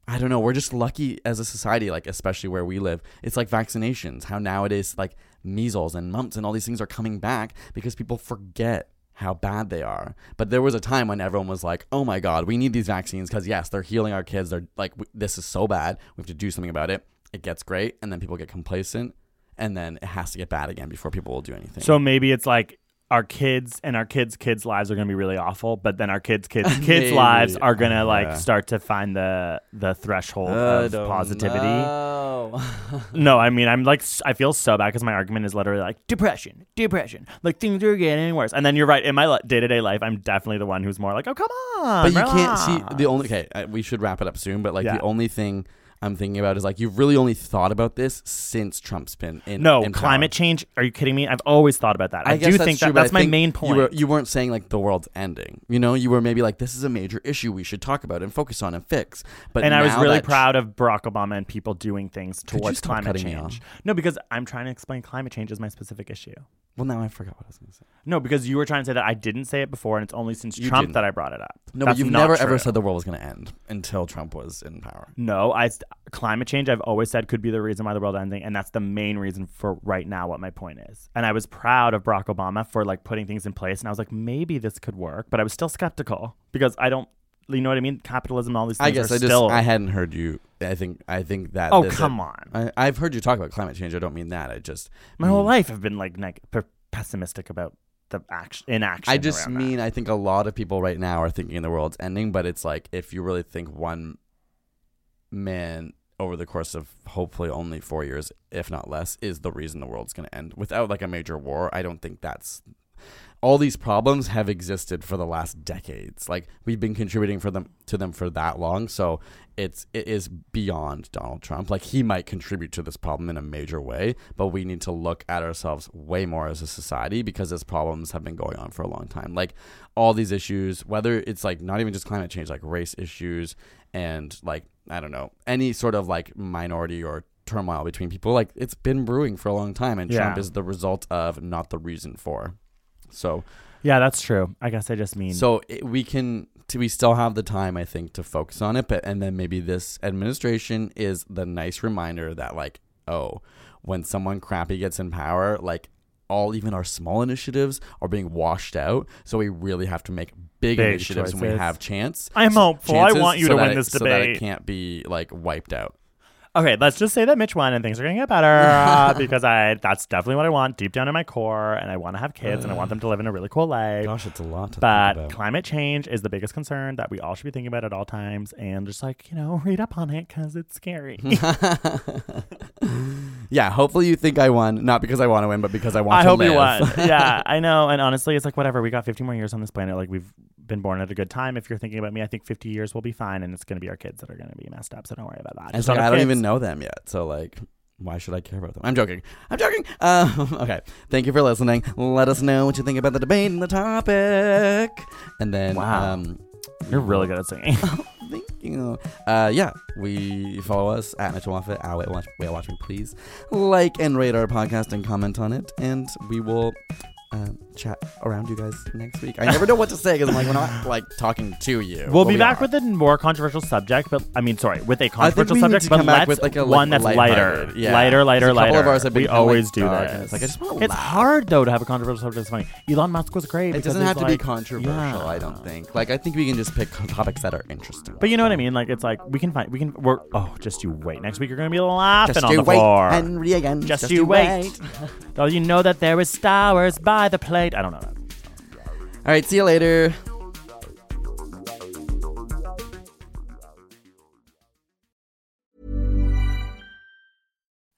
I don't know. We're just lucky as a society, like especially where we live. It's like vaccinations. How nowadays, like measles and mumps and all these things are coming back because people forget how bad they are. But there was a time when everyone was like, "Oh my God, we need these vaccines because yes, they're healing our kids. They're like, this is so bad. We have to do something about it." It gets great, and then people get complacent, and then it has to get bad again before people will do anything. So maybe it's like our kids and our kids' kids' lives are going to be really awful, but then our kids' kids' kids' lives are going to like start to find the the threshold I of positivity. No, I mean, I'm like, I feel so bad because my argument is literally like depression, depression, like things are getting worse. And then you're right. In my day to day life, I'm definitely the one who's more like, oh, come on. but you can't see the only. Okay, uh, we should wrap it up soon. But like Yeah. the only thing I'm thinking about is like you've really only thought about this since Trump's been in. No, in power. climate change. Are you kidding me? I've always thought about that. I, guess do that's think true, that but I that's my think main point. You, were, weren't saying like the world's ending. You know, you were maybe like this is a major issue we should talk about and focus on and fix. But and I was really proud of Barack Obama and people doing things towards climate change. No, because I'm trying to explain climate change as my specific issue. Well, now I forgot what I was going to say. No, because you were trying to say that I didn't say it before, and it's only since You Trump didn't. that I brought it up. No, That's but you've not never true. ever said the world was going to end until Trump was in power. No, I climate change. I've always said could be the reason why the world ending, and that's the main reason for right now. What my point is, and I was proud of Barack Obama for like putting things in place, and I was like, maybe this could work, but I was still skeptical because I don't, you know what I mean? Capitalism, and all these things I guess I just still. I hadn't heard you. I think I think that. oh come on! I, I've heard you talk about climate change. I don't mean that. I just My whole life, I've been like neg- p- pessimistic about the action inaction. I just mean that. I think a lot of people right now are thinking the world's ending, but it's like if you really think one man over the course of hopefully only four years, if not less, is the reason the world's going to end without like a major war. I don't think that's all these problems have existed for the last decades. Like we've been contributing for them to them for that long, so it's it is beyond Donald Trump. Like he might contribute to this problem in a major way, but we need to look at ourselves way more as a society because these problems have been going on for a long time. Like all these issues, whether it's like not even just climate change, like race issues and like I don't know, any sort of like minority or turmoil between people, like it's been brewing for a long time and Trump is the result of, not the reason for. So yeah, that's true. I guess I just mean so it, we can t- we still have the time I think to focus on it, but and then maybe this administration is the nice reminder that like oh when someone crappy gets in power like all even our small initiatives are being washed out so we really have to make big, Big initiatives when we have chance I'm hopeful. I want you so to win it- this so that it debate. can't be like wiped out Okay, let's just say that Mitch won and things are gonna get better uh, because I that's definitely what I want deep down in my core, and I want to have kids and I want them to live in a really cool life. gosh it's a lot to but think about climate change is the biggest concern that we all should be thinking about at all times, and just like you know, read up on it because it's scary. yeah hopefully you think I won not because I want to win but because I want to win. I to hope you won. yeah, I know. And honestly, it's like whatever. We got 50 more years on this planet. Like we've been born at a good time. If you're thinking about me, I think 50 years will be fine, and it's gonna be our kids that are gonna be messed up. So don't worry about that. It's like, I don't kids. even know them yet. So like, why should I care about them? I'm joking. I'm joking. Uh, okay. Thank you for listening. Let us know what you think about the debate and the topic. And then, Wow. um, You're really good at singing. thank you. Uh, yeah, we follow us at Mitchell Moffit. Our wait, watch, wait, watch me, please. Like and rate our podcast and comment on it, and we will um, chat around you guys next week. I never know what to say because I'm like we're not like talking to you. We'll be back with a more controversial subject, but I mean, sorry, with a controversial we need subject, to but come back let's with like a one like, that's lighthearted. lighter, Yeah. lighter, 'Cause lighter, a couple lighter. of ours have been we kinda, like, always do this. it's like, I just wanna it's hard though to have a controversial subject that's funny. Elon Musk was great. It doesn't have to be controversial. Yeah. I don't think. Like I think we can just pick topics that are interesting. But you know what I mean? Like it's like we can find we can we're oh just you wait. Next week you're gonna be laughing just on you the wait, floor. Henry again. just, you wait. Though you know that there is Star Wars by the I don't know. All right. See you later.